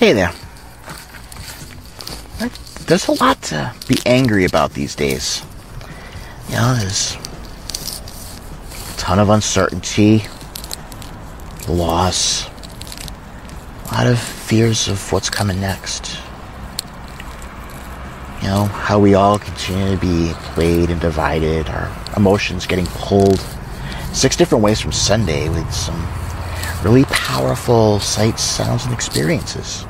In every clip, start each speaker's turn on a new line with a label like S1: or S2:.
S1: Hey there. There's a lot to be angry about these days. You know, there's a ton of uncertainty, loss, a lot of fears of what's coming next. You know, how we all continue to be played and divided, our emotions getting pulled six different ways from Sunday with some really powerful sights, sounds, and experiences.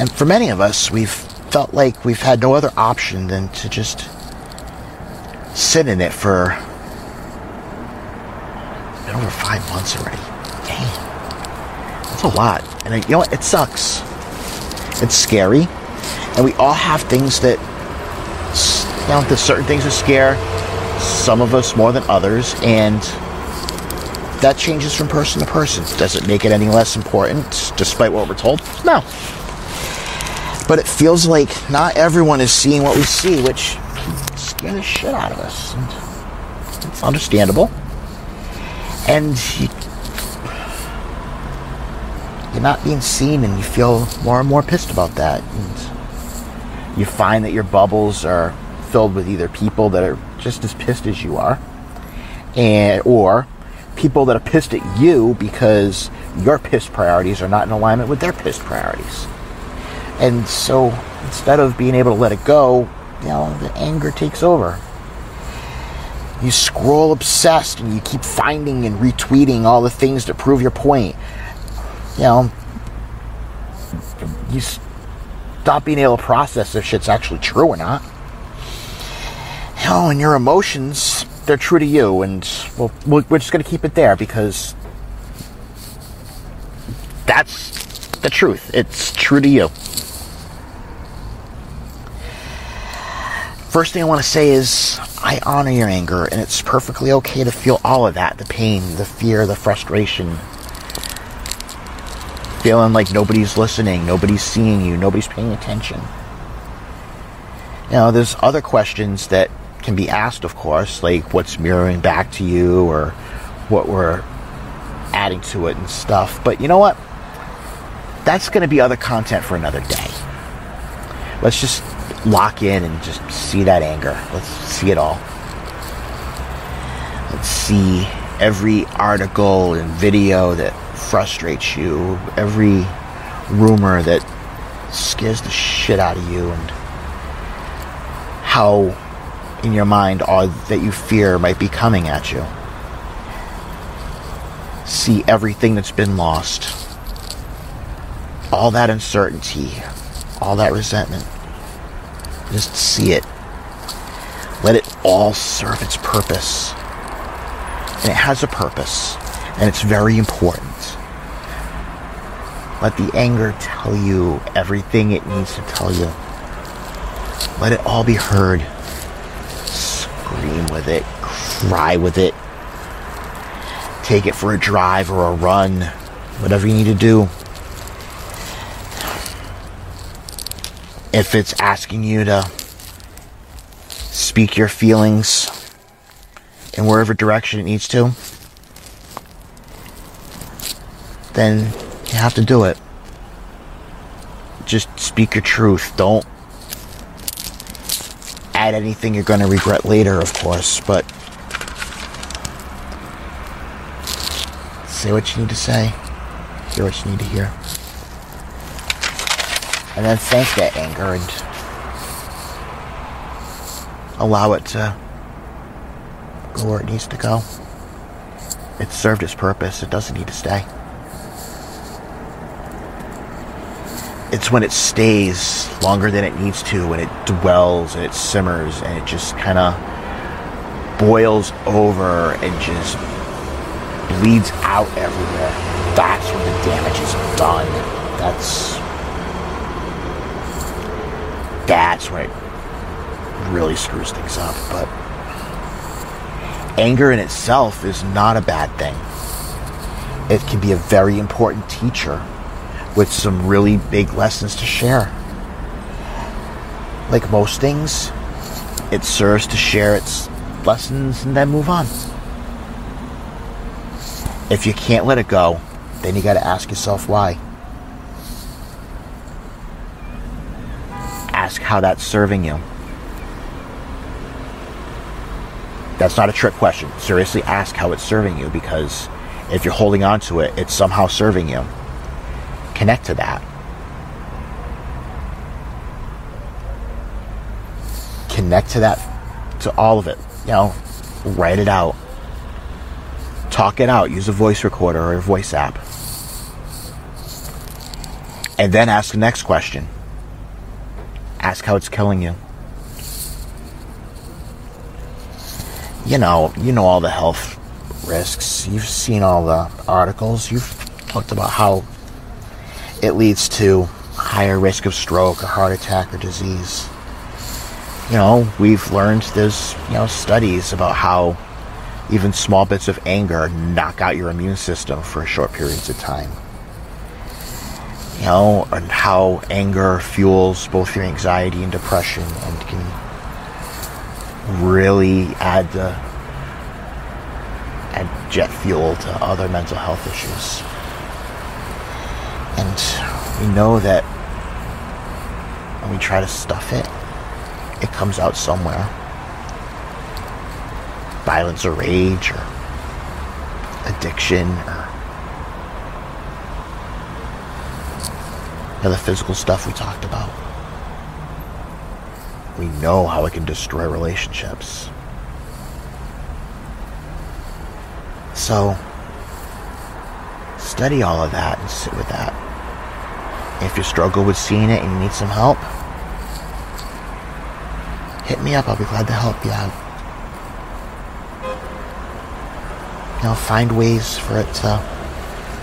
S1: And for many of us, we've felt like we've had no other option than to just sit in it for been over five months already. Damn. That's a lot. And you know what? It sucks. It's scary. And we all have things that, you know, that certain things that scare some of us more than others. And that changes from person to person. Does it make it any less important despite what we're told? No. But it feels like not everyone is seeing what we see, which scare the shit out of us. It's understandable. And you, you're not being seen, and you feel more and more pissed about that. And you find that your bubbles are filled with either people that are just as pissed as you are, and or people that are pissed at you because your pissed priorities are not in alignment with their pissed priorities. And so instead of being able to let it go, you know, the anger takes over. You scroll obsessed and you keep finding and retweeting all the things that prove your point. You know, you stop being able to process if shit's actually true or not. You know, and your emotions they're true to you, and well, we're just going to keep it there because that's the truth. It's true to you. First thing I want to say is I honor your anger, and it's perfectly okay to feel all of that the pain, the fear, the frustration. Feeling like nobody's listening, nobody's seeing you, nobody's paying attention. Now, there's other questions that can be asked, of course, like what's mirroring back to you or what we're adding to it and stuff. But you know what? That's going to be other content for another day. Let's just lock in and just see that anger. Let's see it all. Let's see every article and video that frustrates you, every rumor that scares the shit out of you, and how in your mind all that you fear might be coming at you. See everything that's been lost. All that uncertainty, all that resentment. Just see it. Let it all serve its purpose. And it has a purpose, and it's very important. Let the anger tell you everything it needs to tell you. Let it all be heard scream with it, cry with it, take it for a drive or a run, whatever you need to do. If it's asking you to speak your feelings in wherever direction it needs to, then you have to do it. Just speak your truth. Don't add anything you're going to regret later, of course, but say what you need to say, hear what you need to hear. And then thank that anger and allow it to go where it needs to go. It served its purpose, it doesn't need to stay. it's when it stays longer than it needs to, when it dwells and it simmers and it just kind of boils over and just bleeds out everywhere. That's when the damage is done. That's that's when it really screws things up. But anger in itself is not a bad thing. It can be a very important teacher with some really big lessons to share. Like most things, it serves to share its lessons and then move on. If you can't let it go, then you got to ask yourself why. How that's serving you. That's not a trick question. Seriously ask how it's serving you because if you're holding on to it, it's somehow serving you. Connect to that. Connect to that, to all of it. You know, write it out. Talk it out. Use a voice recorder or a voice app. And then ask the next question. Ask how it's killing you. you know, you know all the health risks. You've seen all the articles. You've talked about how it leads to higher risk of stroke or heart attack or disease. You know, we've learned there's, you know, studies about how even small bits of anger knock out your immune system for short periods of time. You know, and how anger fuels both your anxiety and depression and can really add the add jet fuel to other mental health issues. And we know that when we try to stuff it, it comes out somewhere. Violence or rage or addiction or the physical stuff we talked about. We know how it can destroy relationships. So, study all of that and sit with that. If you struggle with seeing it and you need some help, hit me up. I'll be glad to help you out. You know, find ways for it to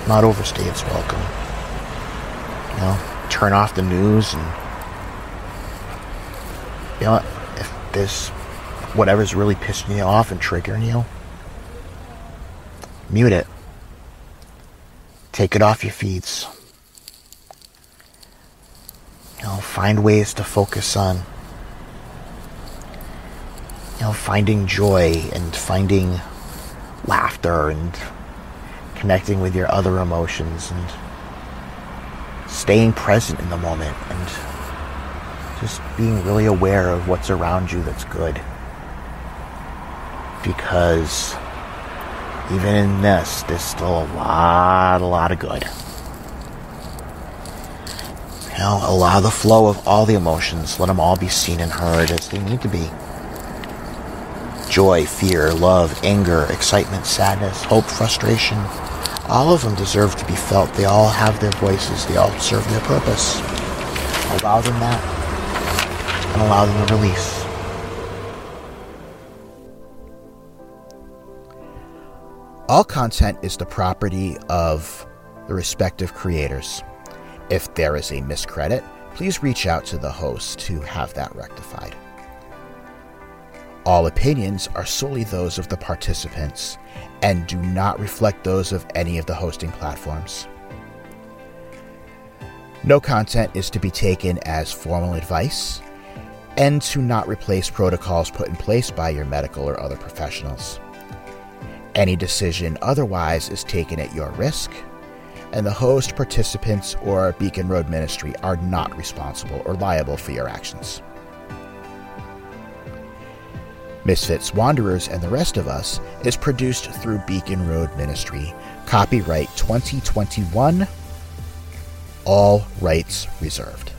S1: not overstay its welcome. You know, turn off the news and you know, if this whatever's really pissing you off and triggering you, mute it. Take it off your feeds. You know, find ways to focus on you know, finding joy and finding laughter and connecting with your other emotions and staying present in the moment and just being really aware of what's around you that's good. Because even in this, there's still a lot, a lot of good. You know, allow the flow of all the emotions. Let them all be seen and heard as they need to be. Joy, fear, love, anger, excitement, sadness, hope, frustration. All of them deserve to be felt. They all have their voices. They all serve their purpose. Allow them that and allow them to release. All content is the property of the respective creators. If there is a miscredit, please reach out to the host to have that rectified. All opinions are solely those of the participants and do not reflect those of any of the hosting platforms. No content is to be taken as formal advice and to not replace protocols put in place by your medical or other professionals. Any decision otherwise is taken at your risk, and the host, participants, or Beacon Road Ministry are not responsible or liable for your actions. Misfits, Wanderers, and the Rest of Us is produced through Beacon Road Ministry. Copyright 2021. All rights reserved.